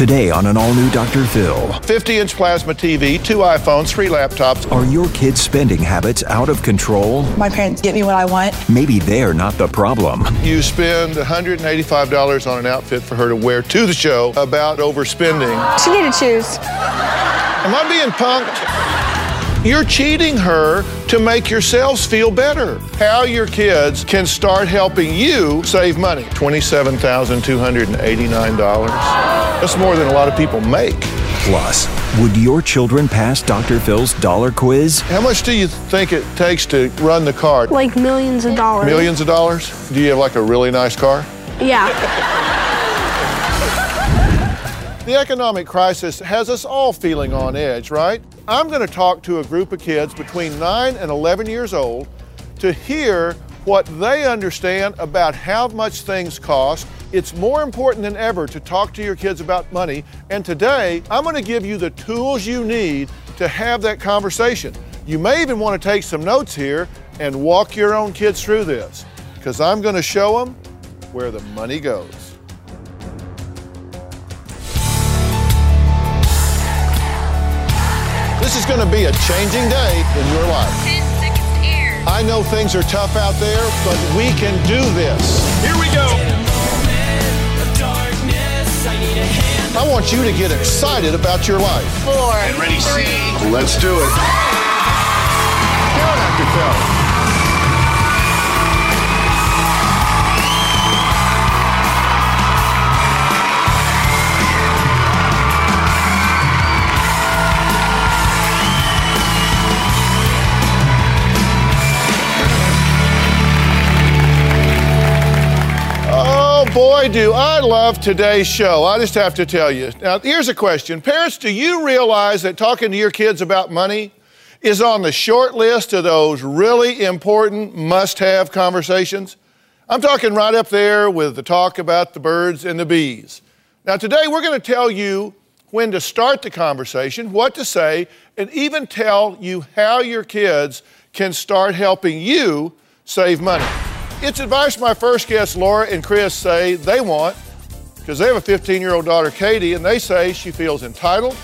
Today on an all new Dr. Phil. 50 inch plasma TV, two iPhones, three laptops. Are your kids' spending habits out of control? My parents get me what I want. Maybe they're not the problem. You spend $185 on an outfit for her to wear to the show about overspending. She need to choose. Am I being punked? You're cheating her to make yourselves feel better. How your kids can start helping you save money $27,289. That's more than a lot of people make. Plus, would your children pass Dr. Phil's dollar quiz? How much do you think it takes to run the car? Like millions of dollars. Millions of dollars? Do you have like a really nice car? Yeah. The economic crisis has us all feeling on edge, right? I'm going to talk to a group of kids between 9 and 11 years old to hear what they understand about how much things cost. It's more important than ever to talk to your kids about money. And today, I'm going to give you the tools you need to have that conversation. You may even want to take some notes here and walk your own kids through this because I'm going to show them where the money goes. Going to be a changing day in your life. I know things are tough out there, but we can do this. Here we go. I want you to get excited about your life. Four. And ready, three. Let's do it. Go, Dr. boy, do I love today's show. I just have to tell you. Now, here's a question Parents, do you realize that talking to your kids about money is on the short list of those really important must have conversations? I'm talking right up there with the talk about the birds and the bees. Now, today we're going to tell you when to start the conversation, what to say, and even tell you how your kids can start helping you save money. It's advice my first guests, Laura and Chris, say they want because they have a 15 year old daughter, Katie, and they say she feels entitled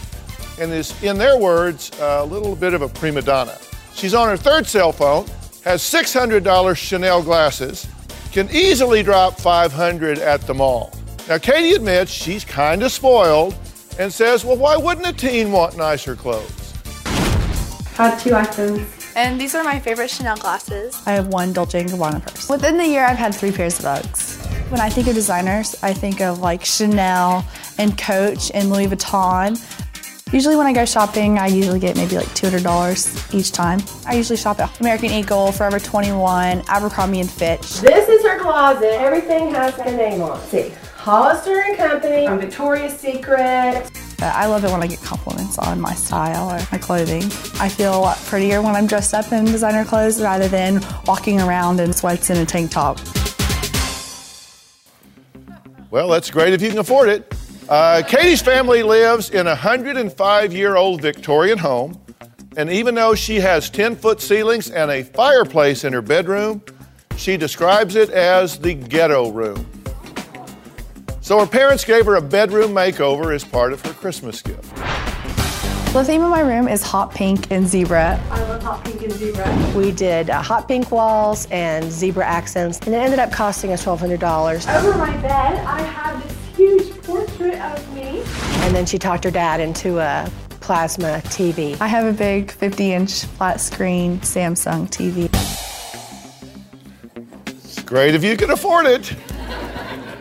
and is, in their words, a little bit of a prima donna. She's on her third cell phone, has $600 Chanel glasses, can easily drop 500 at the mall. Now, Katie admits she's kind of spoiled and says, well, why wouldn't a teen want nicer clothes? Had two items. And these are my favorite Chanel glasses. I have one Dolce & Gabbana purse. Within the year, I've had three pairs of Uggs. When I think of designers, I think of like Chanel and Coach and Louis Vuitton. Usually when I go shopping, I usually get maybe like $200 each time. I usually shop at American Eagle, Forever 21, Abercrombie & Fitch. This is her closet. Everything has a name on it. See, Hollister and Company, from Victoria's Secret. I love it when I get compliments on my style or my clothing. I feel a lot prettier when I'm dressed up in designer clothes rather than walking around in sweats and a tank top. Well, that's great if you can afford it. Uh, Katie's family lives in a 105 year old Victorian home, and even though she has 10 foot ceilings and a fireplace in her bedroom, she describes it as the ghetto room. So her parents gave her a bedroom makeover as part of her Christmas gift. The theme of my room is hot pink and zebra. I love hot pink and zebra. We did uh, hot pink walls and zebra accents, and it ended up costing us $1,200. Over my bed, I have this huge portrait of me. And then she talked her dad into a plasma TV. I have a big 50 inch flat screen Samsung TV. It's great if you can afford it.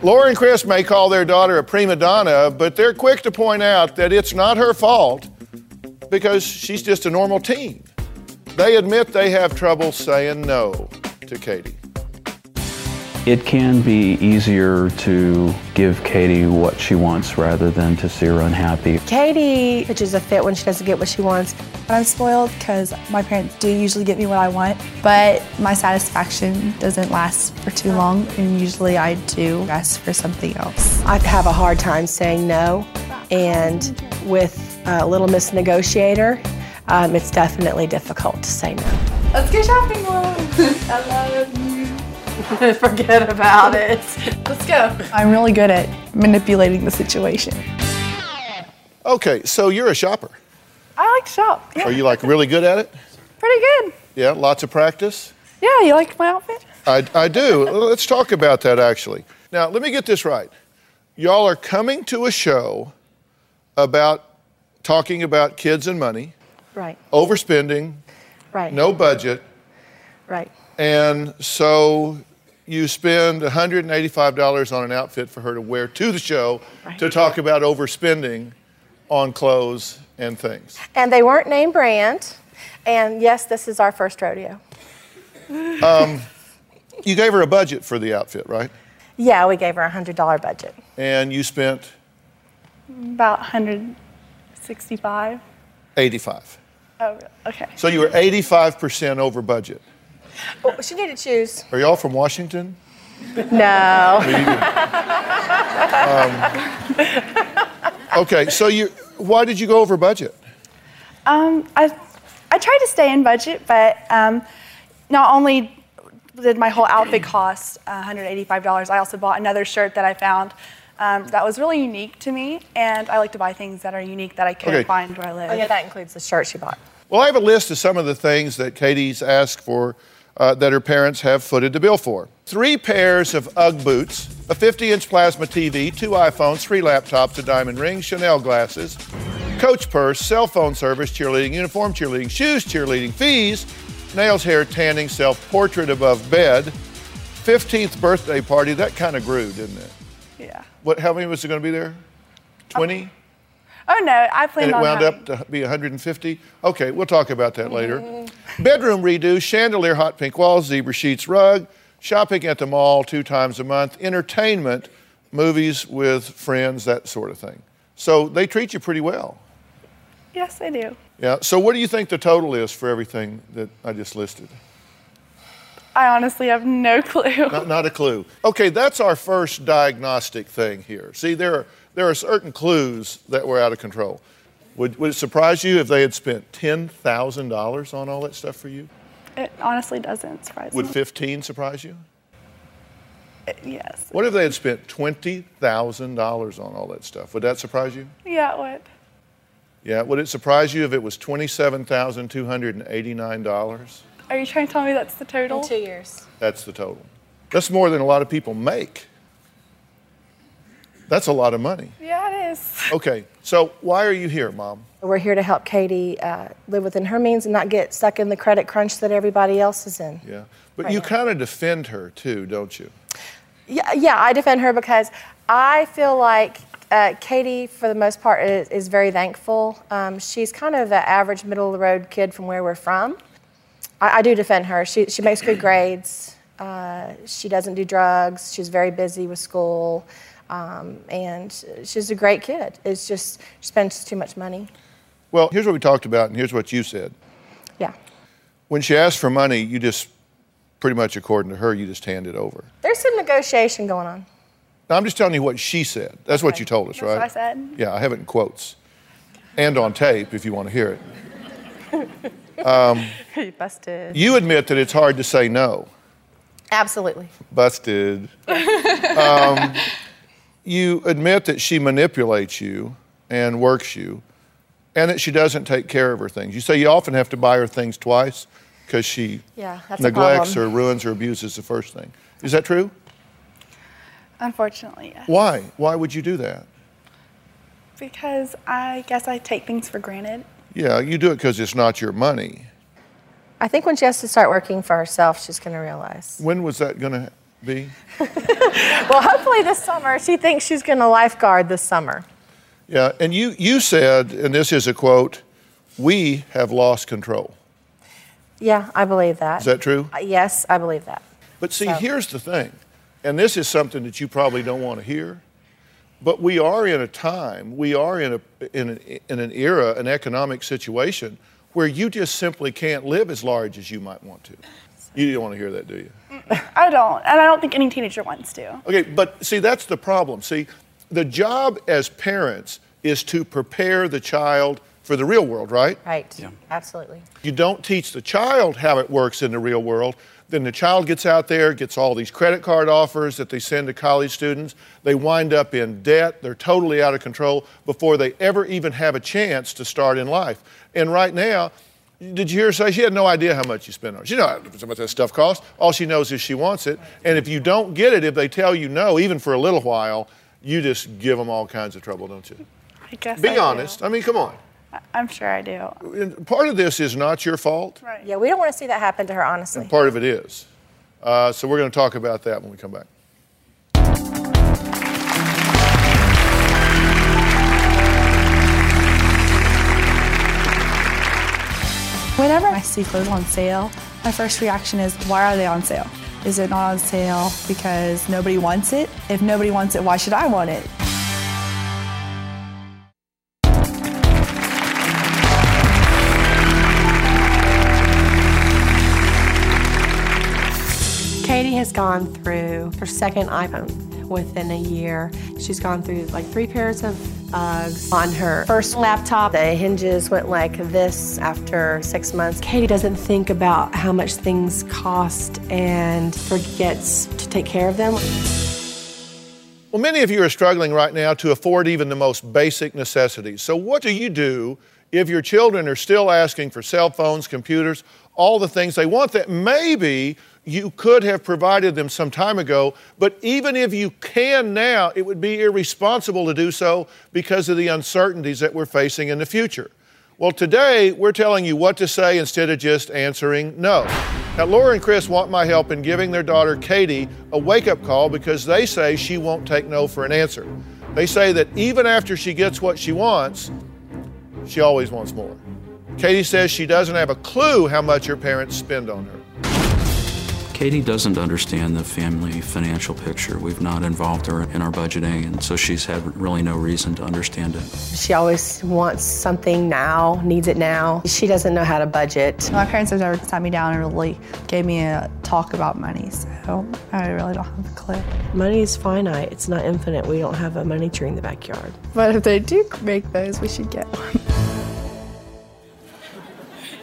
Laura and Chris may call their daughter a prima donna, but they're quick to point out that it's not her fault because she's just a normal teen. They admit they have trouble saying no to Katie. It can be easier to give Katie what she wants rather than to see her unhappy. Katie pitches a fit when she doesn't get what she wants. I'm spoiled because my parents do usually get me what I want, but my satisfaction doesn't last for too long, and usually I do ask for something else. I have a hard time saying no, and with uh, Little Miss Negotiator, um, it's definitely difficult to say no. Let's go shopping, Mom. I love you. Forget about it. Let's go. I'm really good at manipulating the situation. Okay, so you're a shopper. I like to shop. Yeah, Are you like really good at it? pretty good. Yeah, lots of practice? Yeah, you like my outfit? I, I do. Let's talk about that actually. Now, let me get this right. Y'all are coming to a show about talking about kids and money, Right, overspending, right, no budget, right. and so you spend $185 on an outfit for her to wear to the show to talk about overspending on clothes and things. And they weren't name brand. And yes, this is our first rodeo. Um, you gave her a budget for the outfit, right? Yeah, we gave her a hundred dollar budget. And you spent About 165. 85. Oh, okay. So you were 85% over budget. Oh, she needed shoes. Are y'all from Washington? No. Um, okay, so you why did you go over budget? Um, I, I tried to stay in budget, but um, not only did my whole outfit cost $185, I also bought another shirt that I found um, that was really unique to me, and I like to buy things that are unique that I couldn't Okay. find where I live. Oh, yeah, that includes the shirt she bought. Well, I have a list of some of the things that Katie's asked for uh, that her parents have footed the bill for. Three pairs of Ugg boots, a 50 inch plasma TV, two iPhones, three laptops, a diamond ring, Chanel glasses, coach purse, cell phone service, cheerleading uniform, cheerleading shoes, cheerleading fees, nails, hair, tanning, self portrait above bed, 15th birthday party. That kind of grew, didn't it? yeah. What, how many was it going to be there? 20? Oh no, I planned And it on wound having, up to be 150? Okay, we'll talk about that later. Mm-hmm. Bedroom redo, chandelier, hot pink walls, zebra sheets, rug, shopping at the mall two times a month, entertainment, movies with friends, that sort of thing. So they treat you pretty well. Yes, they do. Yeah. So what do you think the total is for everything that I just listed? I honestly have no clue. Not, not a clue. Okay, that's our first diagnostic thing here. See, there are, there are certain clues that were out of control. Would, would it surprise you if they had spent $10,000 on all that stuff for you? It honestly doesn't surprise me. Would me. 15 surprise you? Uh, yes. What if they had spent $20,000 on all that stuff? Would that surprise you? Yeah, it would. Yeah. Would it surprise you if it was $27,289? Are you trying to tell me that's the total? In two years. That's the total. That's more than a lot of people make. That's a lot of money. Yeah, it is. Okay, so why are you here, Mom? We're here to help Katie uh, live within her means and not get stuck in the credit crunch that everybody else is in. Yeah. But you kind of defend her too, don't you? Yeah, yeah, I defend her because I feel like uh, Katie, for the most part, is, is very thankful. Um, she's kind of the average middle of the road kid from where we're from. I, I do defend her. She, she makes good grades. Uh, she doesn't do drugs. She's very busy with school. Um, and she's a great kid. It's just she spends too much money. Well, here's what we talked about, and here's what you said. Yeah. When she asked for money, you just, pretty much according to her, you just hand it over. There's some negotiation going on. Now, I'm just telling you what she said. That's what you told us, That's right? what I said. Yeah, I have it in quotes. And on tape if you want to hear it. You busted. You admit that it's hard to say no. Absolutely. Busted. um, you admit that she manipulates you and works you, and that she doesn't take care of her things. You say you often have to buy her things twice because she Yeah, neglects problem. or ruins or abuses the first thing. Is that true? Unfortunately, yes. Why? Why would you do that? Because I guess I take things for granted. Yeah, you do it because it's not your money. I think when she has to start working for herself, she's going to realize. When was that going to be? Well, hopefully this summer. She thinks she's going to lifeguard this summer. Yeah, and you, you said, and this is a quote, we have lost control. Yeah, I believe that. Is that true? Uh, yes, I believe that. But see, So- here's the thing, and this is something that you probably don't want to hear, but we are in a time, we are in, a, in, an, in an era, an economic situation where you just simply can't live as large as you might want to. You don't want to hear that, do you? I don't, and I don't think any teenager wants to. Okay, but see, that's the problem. See, the job as parents is to prepare the child for the real world, right? Right. Yeah. Absolutely. You don't teach the child how it works in the real world. Then the child gets out there, gets all these credit card offers that they send to college students. They wind up in debt. They're totally out of control before they ever even have a chance to start in life. And right now, did you hear her say she had no idea how much you spend on it? She knows how much that stuff costs. All she knows is she wants it. And if you don't get it, if they tell you no, even for a little while, you just give them all kinds of trouble, don't you? I guess. Be I do. honest. I mean, come on. I- I'm sure I do. And part of this is not your fault. Right. Yeah, we don't want to see that happen to her, honestly. And part of it is. Uh, so we're going to talk about that when we come back. Whenever I see clothes on sale, my first reaction is, why are they on sale? Is it not on sale because nobody wants it? If nobody wants it, why should I want it? Katie has gone through her second iPhone within a year. She's gone through like three pairs of Uggs. On her first laptop, The hinges went like this after six months. Katie doesn't think about how much things cost and forgets to take care of them. Well, many of you are struggling right now to afford even the most basic necessities. So, what do you do if your children are still asking for cell phones, computers, all the things they want that maybe you could have provided them some time ago, but even if you can now, it would be irresponsible to do so because of the uncertainties that we're facing in the future. Well, today we're telling you what to say instead of just answering no. Now, Laura and Chris want my help in giving their daughter Katie a wake up call because they say she won't take no for an answer. They say that even after she gets what she wants, she always wants more. Katie says she doesn't have a clue how much her parents spend on her. Katie doesn't understand the family financial picture. We've not involved her in our budgeting, and so she's had really no reason to understand it. She always wants something now, needs it now. She doesn't know how to budget. My parents have never sat me down and really gave me a talk about money, so I really don't have a clue. Money is finite, it's not infinite. We don't have a money tree in the backyard. But if they do make those, we should get one.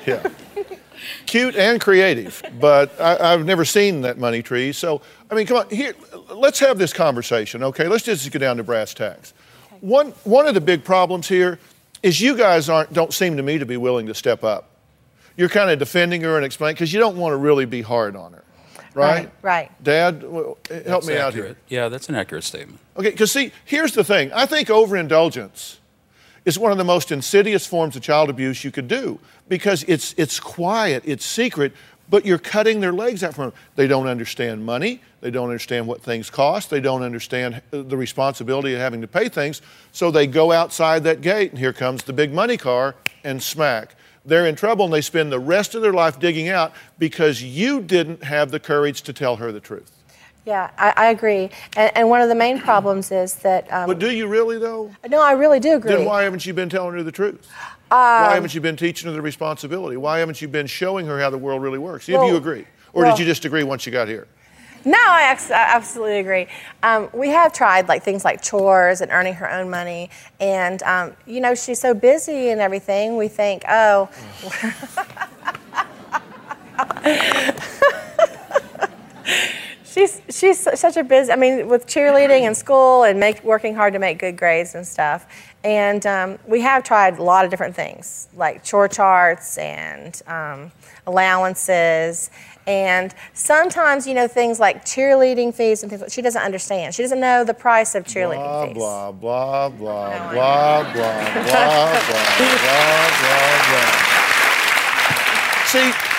Yeah. Cute and creative, but I, have never seen that money tree. So, I mean, come on, here, let's have this conversation, okay? Let's just get down to brass tacks. One, one of the big problems here is you guys aren't, don't seem to me to be willing to step up. You're kind of defending her and explaining, because you don't want to really be hard on her, right? Right, right. Dad, well, help That's me out here. Yeah, that's an accurate statement. Okay, because see, here's the thing. I think overindulgence is one of the most insidious forms of child abuse you could do because it's, it's quiet, it's secret, but you're cutting their legs out from them. They don't understand money. They don't understand what things cost. They don't understand uh, the responsibility of having to pay things. So they go outside that gate, and here comes the big money car, and smack. They're in trouble, and they spend the rest of their life digging out because you didn't have the courage to tell her the truth. Yeah, I, I agree. And, and one of the main problems is that. Um, But do you really, though? no, I really do agree. Then why haven't you been telling her the truth? Um, why haven't you been teaching her the responsibility? Why haven't you been showing her how the world really works? if Well- you agree. Or well- did you just agree once you got here? No, I, absolutely agree. Um, we have tried like things like chores and earning her own money, and um, you know she's so busy and everything. We think, oh, She's she's such a busy. I mean, with cheerleading and school and make, working hard to make good grades and stuff. And um, we have tried a lot of different things, like chore charts and um, allowances. And sometimes, you know, things like cheerleading fees and things. Like, she doesn't understand. She doesn't know the price of cheerleading blah, fees. Blah blah blah no, blah, blah blah blah blah blah blah blah. See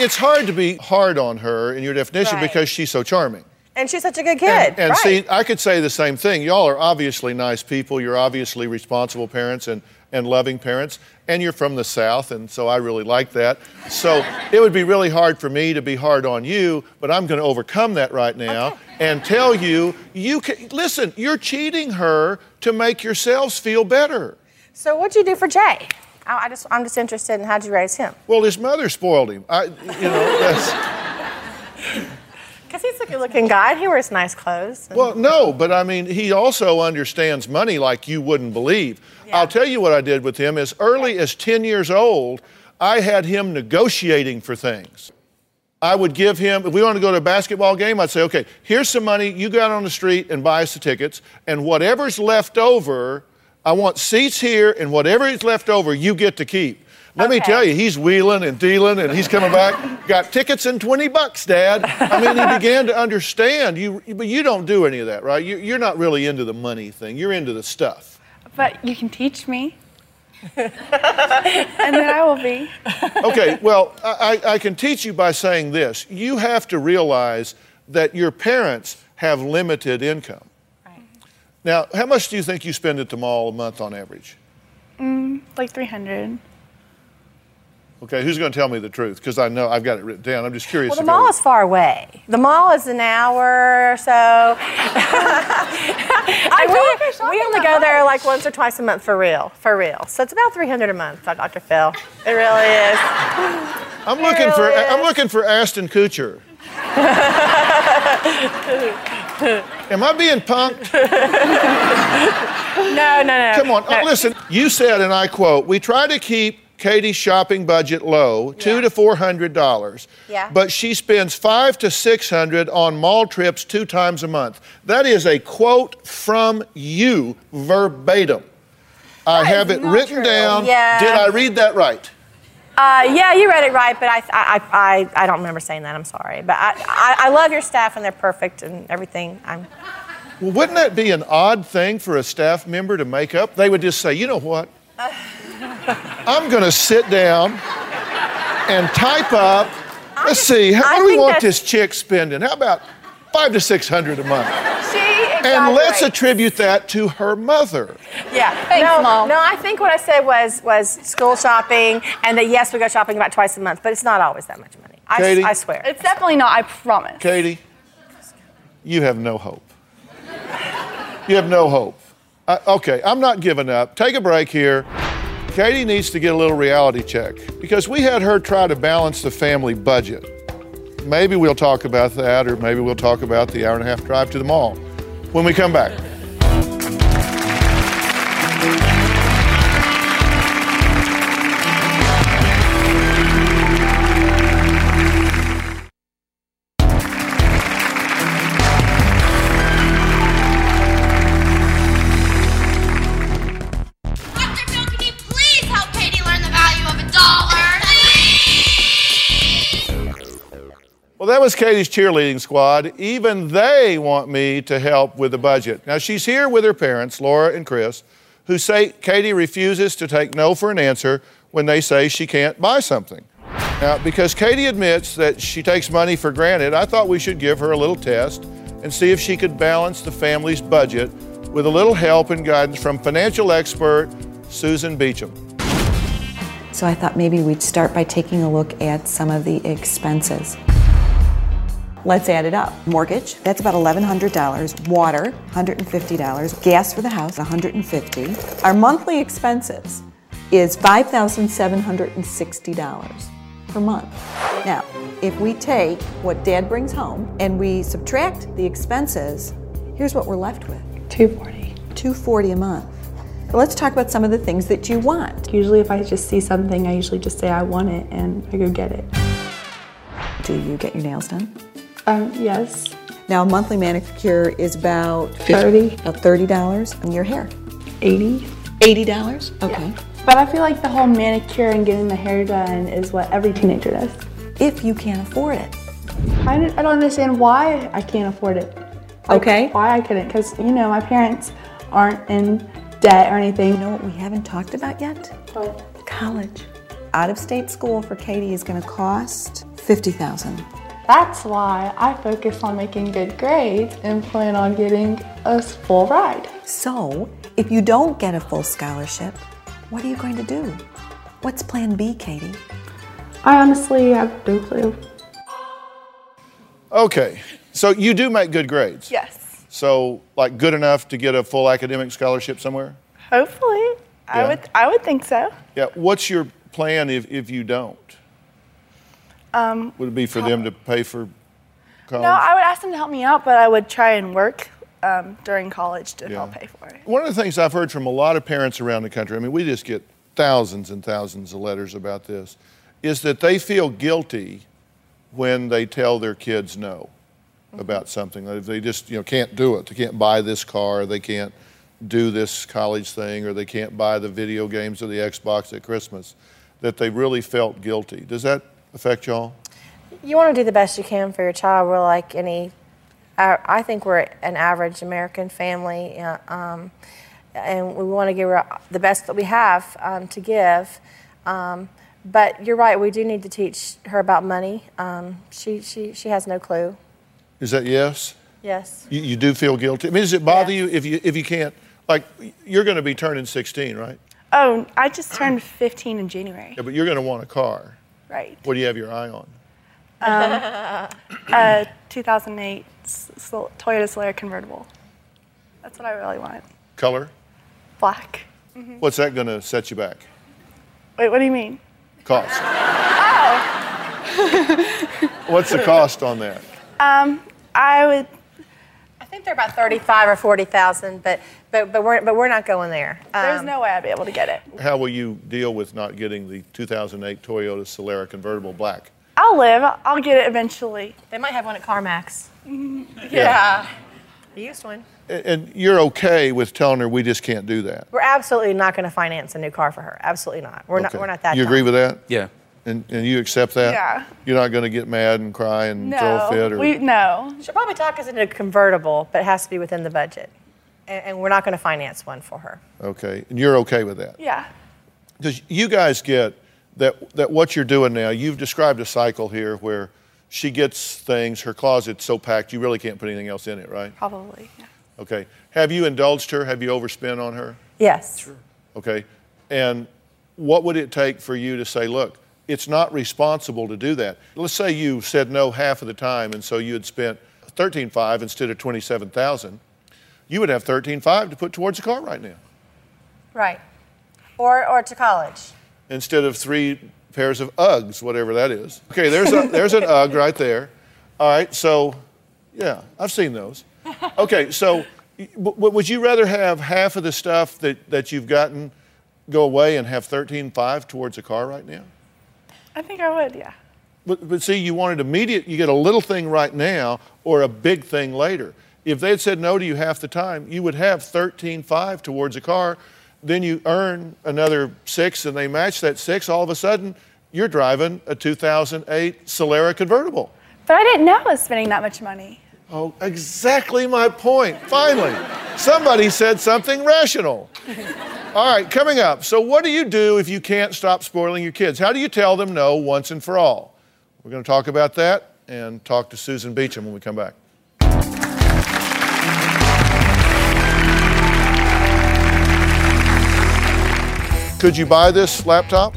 it's hard to be hard on her in your definition Right. because she's so charming. And she's such a good kid. And, and right. see, I could say the same thing. Y'all are obviously nice people. You're obviously responsible parents and, and loving parents. And you're from the South, and so I really like that. So it would be really hard for me to be hard on you, but I'm going to overcome that right now and tell you, you can listen. You're cheating her to make yourselves feel better. so what'd you do for Jay? I, I just, I'm just interested in how'd you raise him? Well, his mother spoiled him. I, you know. Because he's a good-looking guy. He wears nice clothes. Well, no, but I mean, he also understands money like you wouldn't believe. I'll tell you what I did with him. As early as 10 years old, I had him negotiating for things. I would give him, if we wanted to go to a basketball game, I'd say, okay, here's some money. You go out on the street and buy us the tickets. And whatever's left over, I want seats here, and whatever is left over, you get to keep. Let me tell you, he's wheeling and dealing, and he's coming back. Got tickets and 20 bucks, Dad. I mean, he began to understand. You, but you don't do any of that, right? You, you're not really into the money thing. You're into the stuff. But you can teach me. and then I will be. Okay, well, I, I I can teach you by saying this. You have to realize that your parents have limited income. Now, how much do you think you spend at the mall a month on average? Mm, like 300. Okay, who's going to tell me the truth? Because I know I've got it written down. I'm just curious. Well, the mall is far away. The mall is an hour or so. I we, like we only that go there like once or twice a month for real, for real. So it's about 300 a month, Dr. Phil. It really is. I'm looking for really I'm looking for Ashton Kutcher. Am I being punked? No, no, no. Come on, no. oh, listen. You said, and I quote, "We try to keep Katie's shopping budget low, two to four hundred dollars. Yeah. But she spends five to six hundred on mall trips two times a month. That is a quote from you, verbatim. I have it written down. Yeah. Did I read that right? Uh, yeah, you read it right, but I, I, I, I don't remember saying that. I'm sorry. But I, I, I love your staff and they're perfect and everything. I'm, Well, wouldn't that be an odd thing for a staff member to make up? They would just say, you know what? I'm going to sit down and type up. Let's see, how I do we want this chick spending? How about five to six hundred a month? she And let's exaggerates. attribute that to her mother. Yeah. Thanks, no, Mom. No, I think what I said was was school shopping, and that yes, we go shopping about twice a month, but it's not always that much money. I, Katie? I swear. It's definitely not, I promise. Katie, you have no hope. You have no hope. Uh, okay, I'm not giving up. Take a break here. Katie needs to get a little reality check because we had her try to balance the family budget. Maybe we'll talk about that, or maybe we'll talk about the hour and a half drive to the mall when we come back. That was Katie's cheerleading squad. Even they want me to help with the budget. Now, she's here with her parents, Laura and Chris, who say Katie refuses to take no for an answer when they say she can't buy something. Now, because Katie admits that she takes money for granted, I thought we should give her a little test and see if she could balance the family's budget with a little help and guidance from financial expert Susan Beacham. So I thought maybe we'd start by taking a look at some of the expenses. Let's add it up. Mortgage, that's about $1,100. Water, $150. Gas for the house, $150. Our monthly expenses is $5,760 per month. Now, if we take what dad brings home and we subtract the expenses, here's what we're left with. 240. 240 a month. Let's talk about some of the things that you want. Usually, if I just see something, I usually just say I want it and I go get it. Do you get your nails done? Um, yes. Now, a monthly manicure is about 30. About $30 and your hair. 80. $80? Okay. But I feel like the whole manicure and getting the hair done is what every teenager does. If you can't afford it. I don't, I don't understand why I can't afford it. Like, Okay. Why I couldn't? Because, you know, my parents aren't in debt or anything. You know what we haven't talked about yet? What? College. Out of state school for Katie is going to cost 50000 That's why I focus on making good grades and plan on getting a full ride. So, if you don't get a full scholarship, what are you going to do? What's plan B, Katie? I honestly have no clue. Okay, so you do make good grades. Yes. So, like, good enough to get a full academic scholarship somewhere? Hopefully. I would I would think so. Yeah. What's your plan if, if you don't? Um, Would it be for them to pay for college? no, I would ask them to help me out, but I would try and work um, during college to Yeah. help pay for it. One of the things I've heard from a lot of parents around the country, I mean, we just get thousands and thousands of letters about this, is that they feel guilty when they tell their kids no about something. If they just, you know, can't do it, they can't buy this car, they can't do this college thing, or they can't buy the video games or the Xbox at Christmas, that they really felt guilty. Does that affect y'all? You want to do the best you can for your child. We're like any, I, I think we're an average American family, uh, um, and we want to give her the best that we have um, to give. Um, but you're right, we do need to teach her about money. Um, she, she, she has no clue. Is that yes? Yes. You, you do feel guilty? I mean, does it bother you if you if you can't, like, you're going to be turning 16, right? Oh, I just turned 15 in January. Yeah, but you're going to want a car. Right. What do you have your eye on? Um, a 2008 S- Sol- Toyota Solara convertible. That's what I really want. Color? Black. What's that going to set you back? Wait, what do you mean? Cost. Oh. What's the cost on that? Um, I would. I think they're about 35 or 40,000, but, but, but, we're, but we're not going there. There's Um, no way I'd be able to get it. How will you deal with not getting the 2008 Toyota Solara convertible black? I'll live. I'll get it eventually. They might have one at CarMax. Yeah. I used one. And you're okay with telling her we just can't do that? We're absolutely not going to finance a new car for her. Absolutely not. We're not. We're not that. You agree dumb. with that? Yeah. And, and you accept that? Yeah. You're not going to get mad and cry and throw a fit? Or, no. She'll probably talk us into a convertible, but it has to be within the budget, and, and we're not going to finance one for her. Okay. And you're okay with that? Yeah. Because you guys get that, that what you're doing now, you've described a cycle here where she gets things, her closet's so packed, you really can't put anything else in it, right? Probably. Yeah. Okay. Have you indulged her? Have you overspent on her? Yes. Okay. And what would it take for you to say, look, it's not responsible to do that? Let's say you said no half of the time, and so you had spent 13.5 instead of 27,000. You would have 13.5 to put towards a car right now Right. Or or to college. instead of three pairs of Uggs, whatever that is. Okay, there's a, there's an Ugg right there. All right, so yeah, I've seen those. Okay, so y- w- would you rather have half of the stuff that, that you've gotten go away and have 13.5 towards a car right now? I think I would. Yeah. But, but see, you wanted immediate, you get a little thing right now or a big thing later. If they had said no to you half the time, you would have 13.5 towards a car. Then you earn another six and they match that six. All of a sudden, you're driving a 2008 Solara convertible. But I didn't know I was spending that much money. Oh, exactly my point. Finally, somebody said something rational. All right, coming up. So, what do you do if you can't stop spoiling your kids? How do you tell them no once and for all? We're going to talk about that and talk to Susan Beacham when we come back. Could you buy this laptop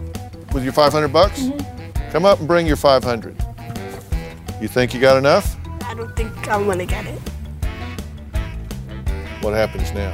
with your 500 bucks? Mm-hmm. Come up and bring your 500. You think you got enough? I don't think I'm gonna get it. What happens now?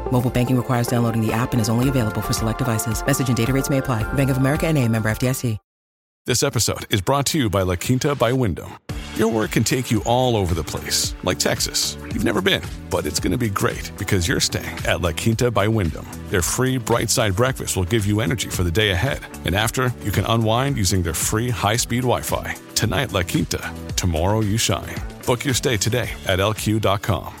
Mobile banking requires downloading the app and is only available for select devices. Message and data rates may apply. Bank of America and a member FDIC. This episode is brought to you by La Quinta by Wyndham. Your work can take you all over the place, like Texas. You've never been, but it's going to be great because you're staying at La Quinta by Wyndham. Their free bright side breakfast will give you energy for the day ahead. And after, you can unwind using their free high speed Wi Fi. Tonight, La Quinta. Tomorrow, you shine. Book your stay today at lq.com.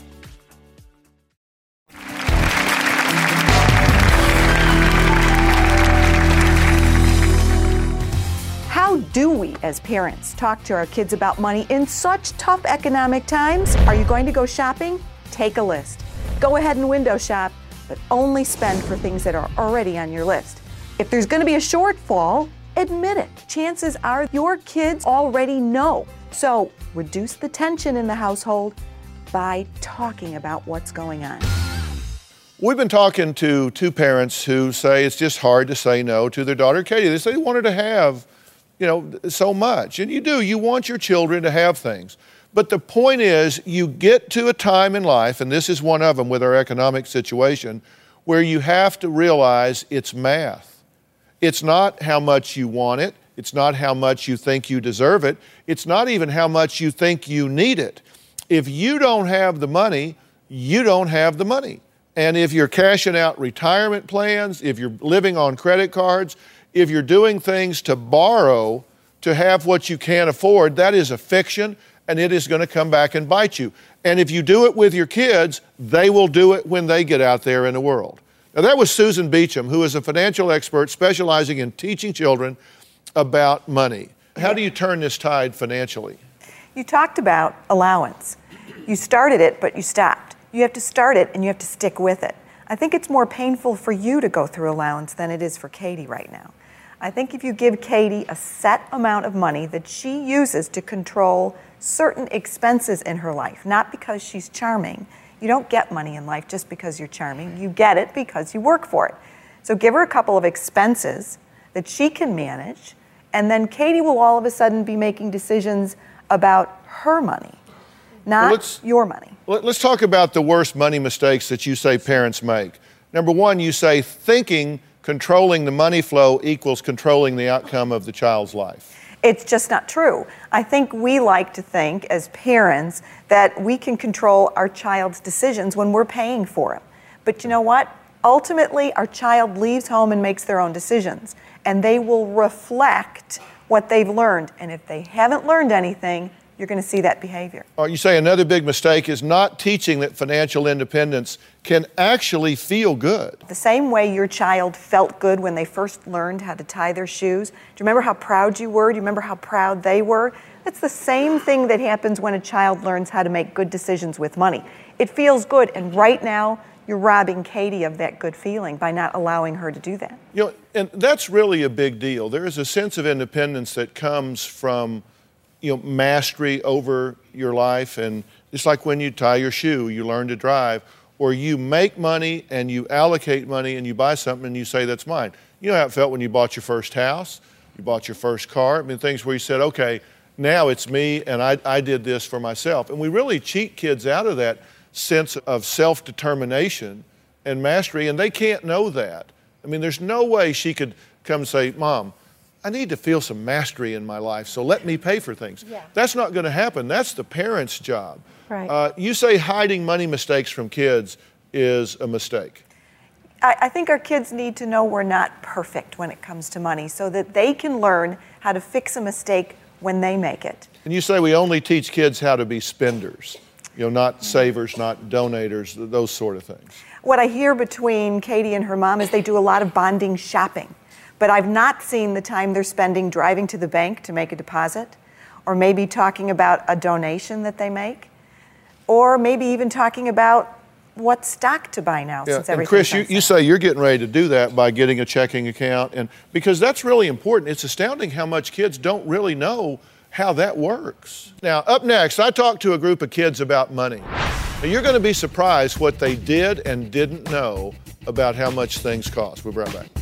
we, as parents, talk to our kids about money in such tough economic times? Are you going to go shopping? Take a list. Go ahead and window shop, but only spend for things that are already on your list. If there's going to be a shortfall, admit it. Chances are your kids already know. So reduce the tension in the household by talking about what's going on. We've been talking to two parents who say it's just hard to say no to their daughter Katie. They say they wanted to have, you know, so much. And you do, you want your children to have things. But the point is, you get to a time in life, and this is one of them with our economic situation, where you have to realize it's math. It's not how much you want it, it's not how much you think you deserve it, it's not even how much you think you need it. If you don't have the money, you don't have the money. And if you're cashing out retirement plans, if you're living on credit cards, if you're doing things to borrow to have what you can't afford, that is a fiction and it is going to come back and bite you. And if you do it with your kids, they will do it when they get out there in the world. Now, that was Susan Beacham, who is a financial expert specializing in teaching children about money. How do you turn this tide financially? You talked about allowance. You started it, but you stopped. You have to start it and you have to stick with it. I think it's more painful for you to go through allowance than it is for Katie right now. I think if you give Katie a set amount of money that she uses to control certain expenses in her life, not because she's charming. You don't get money in life just because you're charming. You get it because you work for it. So give her a couple of expenses that she can manage, and then Katie will all of a sudden be making decisions about her money, not Well, your money. Let- Let's talk about the worst money mistakes that you say parents make. Number one, you say thinking controlling the money flow equals controlling the outcome of the child's life. It's just not true. I think we like to think as parents that we can control our child's decisions when we're paying for them. But you know what? Ultimately, our child leaves home and makes their own decisions, and they will reflect what they've learned. And if they haven't learned anything, you're going to see that behavior. Or you say another big mistake is not teaching that financial independence can actually feel good. The same way your child felt good when they first learned how to tie their shoes. Do you remember how proud you were? Do you remember how proud they were? It's the same thing that happens when a child learns how to make good decisions with money. It feels good, and right now, you're robbing Katie of that good feeling by not allowing her to do that. You know, and that's really a big deal. There is a sense of independence that comes from, you know, mastery over your life, and it's like when you tie your shoe, you learn to drive, or you make money and you allocate money and you buy something and you say that's mine. You know how it felt when you bought your first house, you bought your first car. I mean, things where you said, okay, now it's me and I, I did this for myself. And we really cheat kids out of that sense of self determination and mastery, and they can't know that. I mean, there's no way she could come say, Mom, I need to feel some mastery in my life, so let me pay for things. Yeah. That's not going to happen. That's the parent's job. Right. Uh, you say hiding money mistakes from kids is a mistake. I, I think our kids need to know we're not perfect when it comes to money so that they can learn how to fix a mistake when they make it. And you say we only teach kids how to be spenders, you know, not savers, not donators, those sort of things. What I hear between Katie and her mom is they do a lot of bonding shopping, but I've not seen the time they're spending driving to the bank to make a deposit, or maybe talking about a donation that they make, or maybe even talking about what stock to buy now Yeah, since and Chris, you, you say you're getting ready to do that by getting a checking account, and because that's really important. It's astounding how much kids don't really know how that works. Now, up next, I talked to a group of kids about money. Now, you're going to be surprised what they did and didn't know about how much things cost. We'll be right back.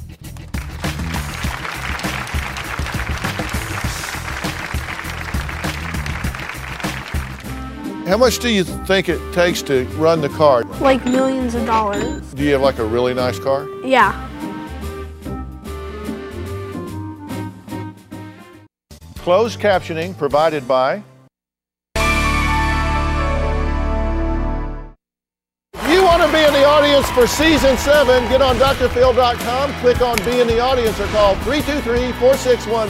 How much do you think it takes to run the car? Like millions of dollars. Do you have like a really nice car? Yeah. Closed captioning provided by. If you want to be in the audience for season seven, get on drphil.com, click on Be in the Audience, or call 323 461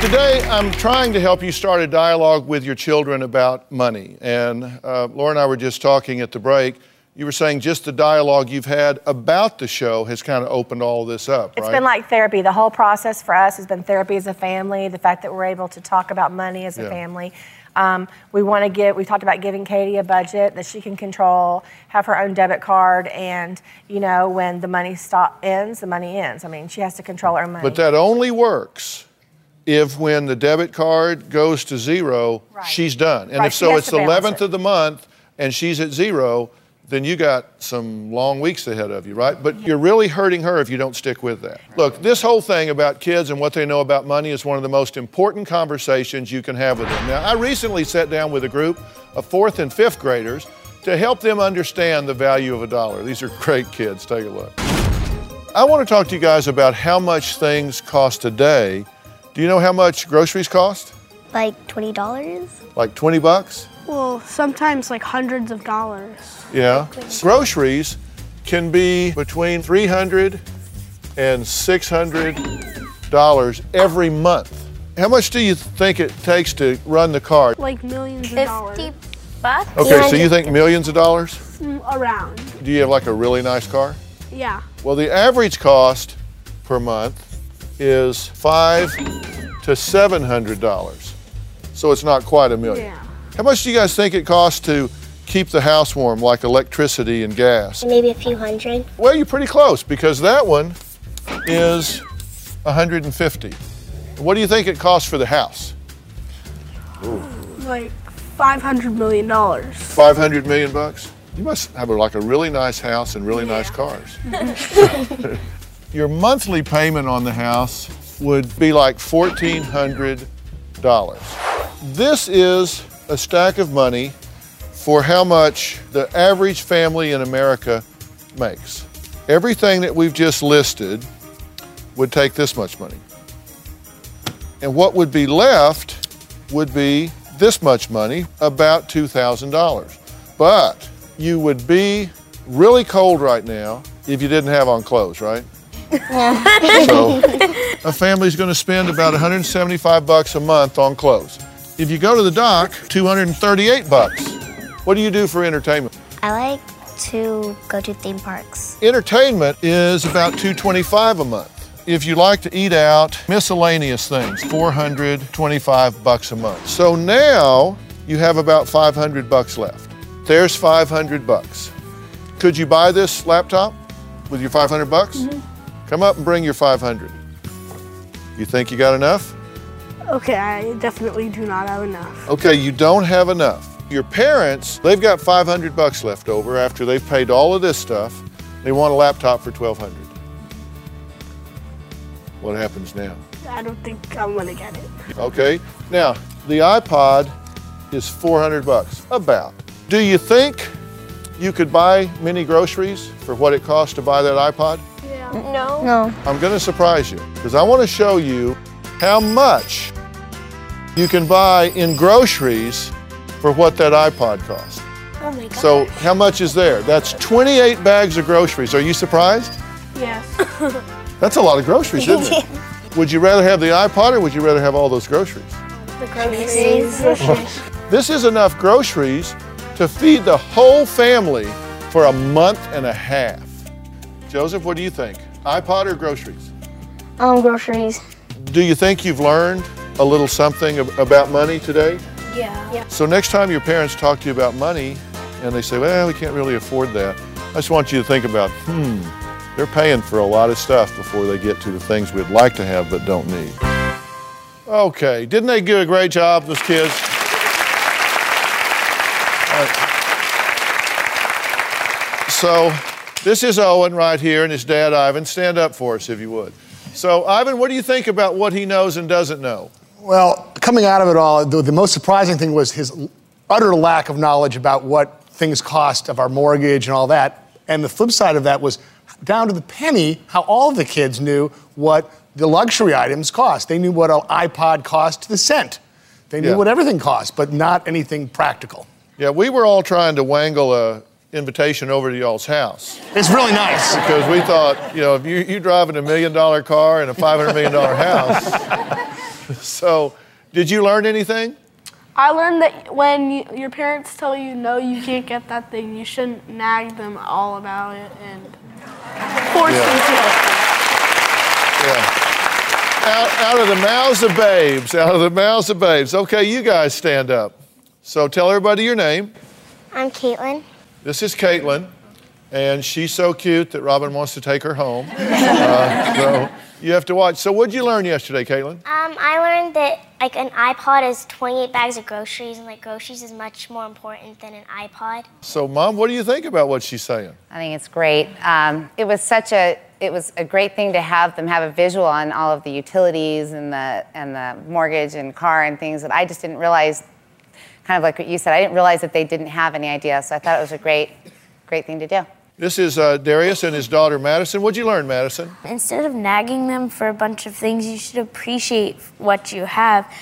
today I'm trying to help you start a dialogue with your children about money. And uh, Laura and I were just talking at the break. You were saying just the dialogue you've had about the show has kind of opened all this up, It's right? been like therapy. The whole process for us has been therapy as a family. The fact that we're able to talk about money as a Yeah. family. Um, we want to give. We talked about giving Katie a budget that she can control, have her own debit card, and you know when the money stop ends, the money ends. I mean, she has to control her money. But that only works if when the debit card goes to zero, she's done. And Right, if so it's the 11th it. of the month and she's at zero, then you got some long weeks ahead of you, right? But you're really hurting her if you don't stick with that. Look, this whole thing about kids and what they know about money is one of the most important conversations you can have with them. Now, I recently sat down with a group of fourth and fifth graders to help them understand the value of a dollar. These are great kids. Take a look. I want to talk to you guys about how much things cost today. Do you know how much groceries cost? Like twenty dollars? Like 20 bucks? Well, sometimes like hundreds of dollars. Yeah. Groceries can be between 300 and 600 dollars every month. How much do you think it takes to run the car? Like millions of dollars. 50 bucks. Okay, so you think millions of dollars? Mm, Around. Do you have like a really nice car? Yeah. Well, the average cost per month is five to seven hundred dollars. So it's not quite a million. Yeah. How much do you guys think it costs to keep the house warm, like electricity and gas? Maybe a few hundred. Well, you're pretty close because that one is 150. What do you think it costs for the house? Like five hundred million dollars. 500 million bucks? You must have a, like a really nice house and really nice cars. Your monthly payment on the house would be like $1,400. This is a stack of money for how much the average family in America makes. Everything that we've just listed would take this much money. And what would be left would be this much money, about $2,000. But you would be really cold right now if you didn't have on clothes, right? So a family's going to spend about 175 bucks a month on clothes. If you go to the doc, 238 bucks. What do you do for entertainment? I like to go to theme parks. Entertainment is about 225 a month. If you like to eat out, miscellaneous things, 425 bucks a month. So now you have about 500 bucks left. There's 500 bucks. Could you buy this laptop with your 500 bucks? Mm-hmm. Come up and bring your 500. You think you got enough? Okay, I definitely do not have enough. Okay, you don't have enough. Your parents, they've got 500 bucks left over after they've paid all of this stuff. They want a laptop for 1200. What happens now? I don't think I'm gonna get it. Okay. Now, the iPod is 400 bucks, about. Do you think you could buy many groceries for what it costs to buy that iPod? No. No. I'm going to surprise you because I want to show you how much you can buy in groceries for what that iPod costs. Oh my god. So, how much is there? That's 28 bags of groceries. Are you surprised? Yes. That's a lot of groceries, isn't it? Would you rather have the iPod or would you rather have all those groceries? the groceries. This is enough groceries to feed the whole family for a month and a half. Joseph, what do you think? iPod or groceries? Um, groceries. Do you think you've learned a little something ab- about money today? Yeah. Yeah. So next time your parents talk to you about money and they say, well, we can't really afford that, I just want you to think about, hmm, they're paying for a lot of stuff before they get to the things we'd like to have but don't need. Okay, didn't they do a great job, those kids? All right. So This is Owen right here and his dad, Ivan. Stand up for us if you would. So, Ivan, what do you think about what he knows and doesn't know? Well, coming out of it all, the, the most surprising thing was his utter lack of knowledge about what things cost of our mortgage and all that. And the flip side of that was down to the penny how all the kids knew what the luxury items cost. They knew what an iPod cost to the cent. They knew Yeah. what everything cost, but not anything practical. Yeah, we were all trying to wangle a invitation over to y'all's house. It's really nice. Because we thought, you know, if you, you driving a million dollar car and a $500 million house. so, did you learn anything? I learned that when you, your parents tell you no, you can't get that thing, you shouldn't nag them all about it and force Yeah. them to. Yeah. Out, out of the mouths of babes, out of the mouths of babes. Okay, you guys stand up. So tell everybody your name. I'm Caitlin. This is Caitlin, and she's so cute that Robin wants to take her home. Uh, so you have to watch. So what'd you learn yesterday, Caitlin? Um, I learned that like an iPod is 28 bags of groceries, and like groceries is much more important than an iPod. So, Mom, what do you think about what she's saying? I think it's great. Um, it was such a it was a great thing to have them have a visual on all of the utilities and the and the mortgage and car and things that I just didn't realize. Kind of like what you said, I didn't realize that they didn't have any idea. So I thought it was a great, great thing to do. This is uh, Darius and his daughter Madison. What'd you learn, Madison? Instead of nagging them for a bunch of things, you should appreciate what you have,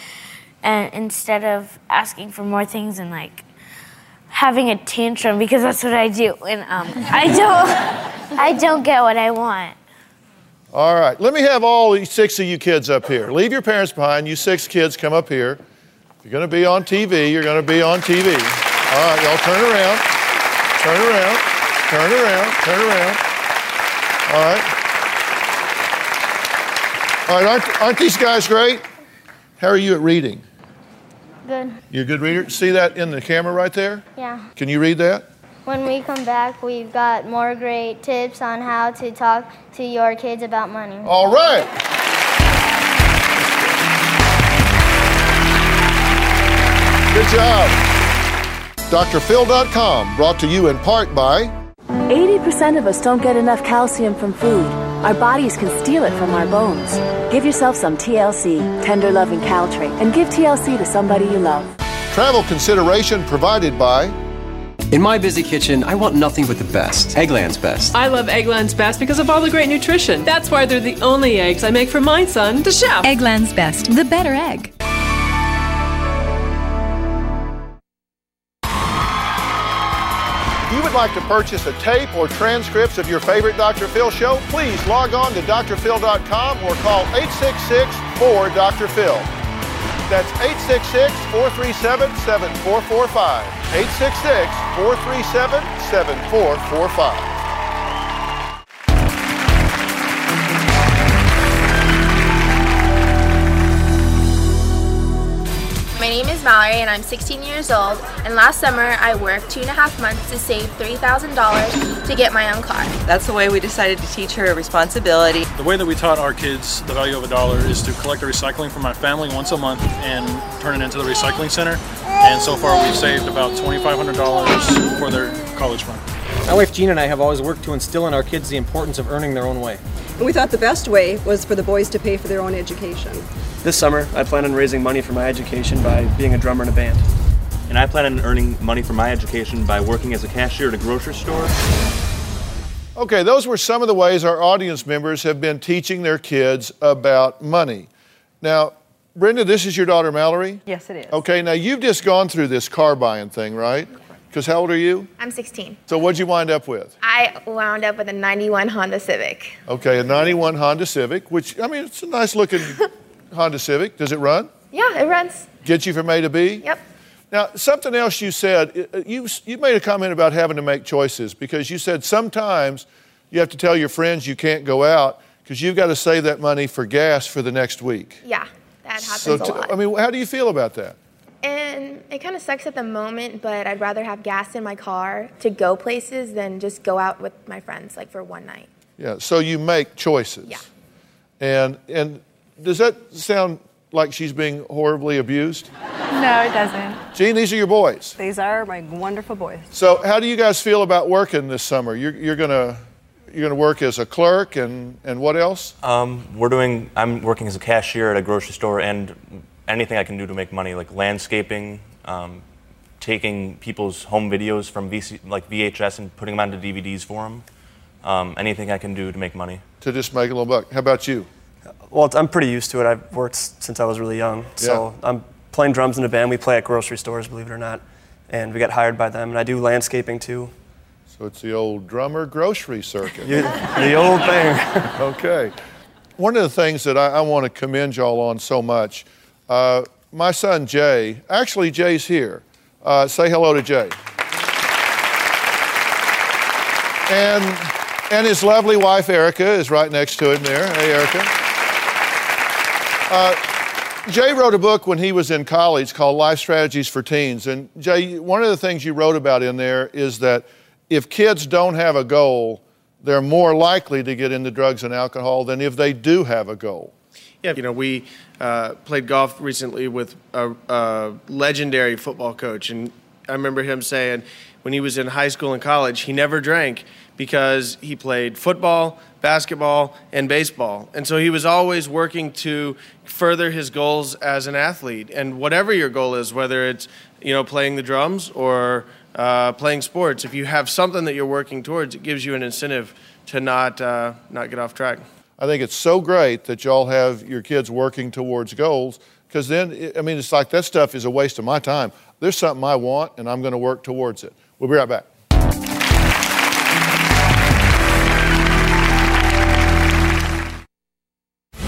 and instead of asking for more things and like having a tantrum because that's what I do when um, I don't I don't get what I want. All right, let me have all six of you kids up here. Leave your parents behind. You six kids, come up here. You're going to be on TV, you're going to be on TV. All right, y'all turn around. Turn around. Turn around. Turn around. All right. All right, aren't, aren't these guys great? How are you at reading? Good. You a good reader? See that in the camera right there? Yeah. Can you read that? When we come back, we've got more great tips on how to talk to your kids about money. All right. Good job. DrPhil.com, brought to you in part by 80% of us don't get enough calcium from food. Our bodies can steal it from our bones. Give yourself some TLC, Tender Loving Caltrate, and give TLC to somebody you love. travel consideration provided by In my busy kitchen, I want nothing but the best. Eggland's best. I love Eggland's Best because of all the great nutrition. That's why they're the only eggs I make for my son, the chef. Eggland's Best, the better egg. Like to purchase a tape or transcripts of your favorite Dr. Phil show, please log on to drphil.com or call 866-4-DR-PHIL. That's 866-437-7445. 866-437-7445. My name is Mallory and I'm 16 years old. And last summer I worked two and a half months to save $3,000 to get my own car. That's the way we decided to teach her responsibility. The way that we taught our kids the value of a dollar is to collect the recycling from my family once a month and turn it into the recycling center. And so far we've saved about $2,500 for their college fund. My wife Jean and I have always worked to instill in our kids the importance of earning their own way. And we thought the best way was for the boys to pay for their own education. This summer, I plan on raising money for my education by being a drummer in a band. And I plan on earning money for my education by working as a cashier at a grocery store. Okay, those were some of the ways our audience members have been teaching their kids about money. Now, Brenda, this is your daughter Mallory? Yes, it is. Okay, now you've just gone through this car buying thing, right? Because how old are you? I'm 16. So what'd you wind up with? I wound up with a 91 Honda Civic. Okay, a 91 Honda Civic, which, I mean, it's a nice looking Honda Civic. Does it run? Yeah, it runs. Gets you from A to B? Yep. Now, something else you said, uh, you, you made a comment about having to make choices because you said sometimes you have to tell your friends you can't go out because you've got to save that money for gas for the next week. Yeah, that happens So, a lot. I mean, how do you feel about that? And it kind of sucks at the moment, but I'd rather have gas in my car to go places than just go out with my friends like for one night. Yeah, so you make choices. Yeah. And, and does that sound like she's being horribly abused? No, it doesn't. Gene, these are your boys. These are my wonderful boys. So, how do you guys feel about working this summer? You're, you're going to you're going to work as a clerk and, and what else? Um, we're doing. I'm working as a cashier at a grocery store, and anything I can do to make money, like landscaping, um, taking people's home videos from VC, like VHS and putting them onto DVDs for them. Um, anything I can do to make money. To just make a little buck. How about you? Well, I'm pretty used to it. I've worked since I was really young. So I'm playing drums in a band. We play at grocery stores, believe it or not. And we got hired by them. And I do landscaping too. So it's the old drummer grocery circuit. You- the old thing. okay. One of the things that I, I want to commend y'all on so much, uh, my son Jay, actually Jay's here. Uh, say hello to Jay. And, and his lovely wife Erica is right next to him there. Hey, Erica. Uh, Jay wrote a book when he was in college called Life Strategies for Teens. And Jay, one of the things you wrote about in there is that if kids don't have a goal, they're more likely to get into drugs and alcohol than if they do have a goal. Yeah, you know, we uh, played golf recently with a, a legendary football coach, and I remember him saying when he was in high school and college, he never drank because he played football, basketball, and baseball. And so he was always working to further his goals as an athlete. And whatever your goal is, whether it's, you know, playing the drums or uh, playing sports, if you have something that you're working towards, it gives you an incentive to not, uh, not get off track. I think it's so great that y'all have your kids working towards goals because then, I mean, it's like that stuff is a waste of my time. There's something I want and I'm going to work towards it. We'll be right back.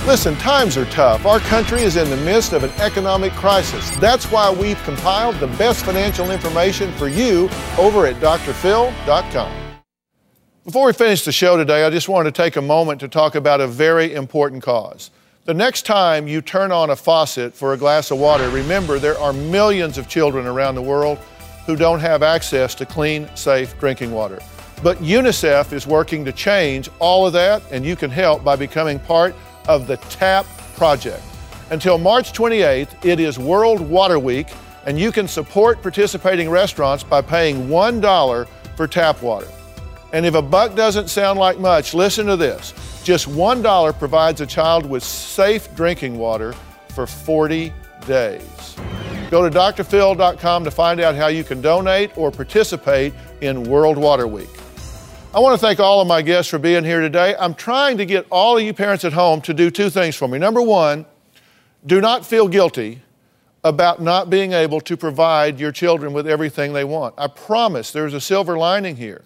Listen, times are tough. Our country is in the midst of an economic crisis. That's why we've compiled the best financial information for you over at drphil.com. Before we finish the show today, I just wanted to take a moment to talk about a very important cause. The next time you turn on a faucet for a glass of water, remember there are millions of children around the world who don't have access to clean, safe drinking water. But UNICEF is working to change all of that, and you can help by becoming part of the TAP project. Until March 28th, it is World Water Week, and you can support participating restaurants by paying $1 for tap water. And if a buck doesn't sound like much, listen to this. Just $1 provides a child with safe drinking water for 40 days. Go to drphil.com to find out how you can donate or participate in World Water Week. I want to thank all of my guests for being here today. I'm trying to get all of you parents at home to do two things for me. Number one, do not feel guilty about not being able to provide your children with everything they want. I promise there's a silver lining here.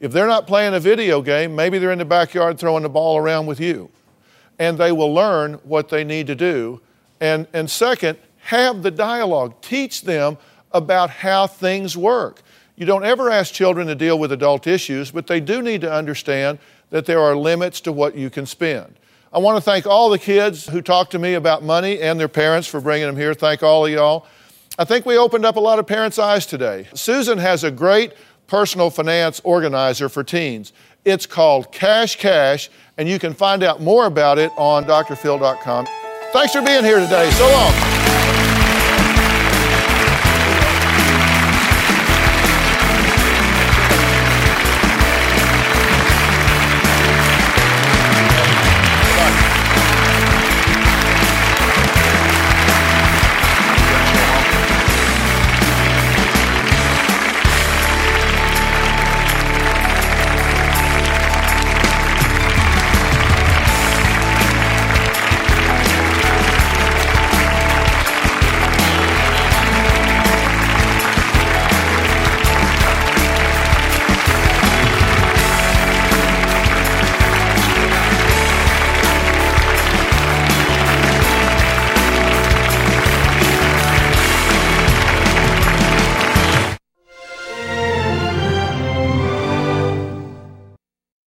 If they're not playing a video game, maybe they're in the backyard throwing the ball around with you. And they will learn what they need to do. And, and second, have the dialogue. Teach them about how things work. You don't ever ask children to deal with adult issues, but they do need to understand that there are limits to what you can spend. I want to thank all the kids who talked to me about money and their parents for bringing them here. Thank all of y'all. I think we opened up a lot of parents' eyes today. Susan has a great personal finance organizer for teens. It's called Cash Cash, and you can find out more about it on drphil.com. Thanks for being here today. So long.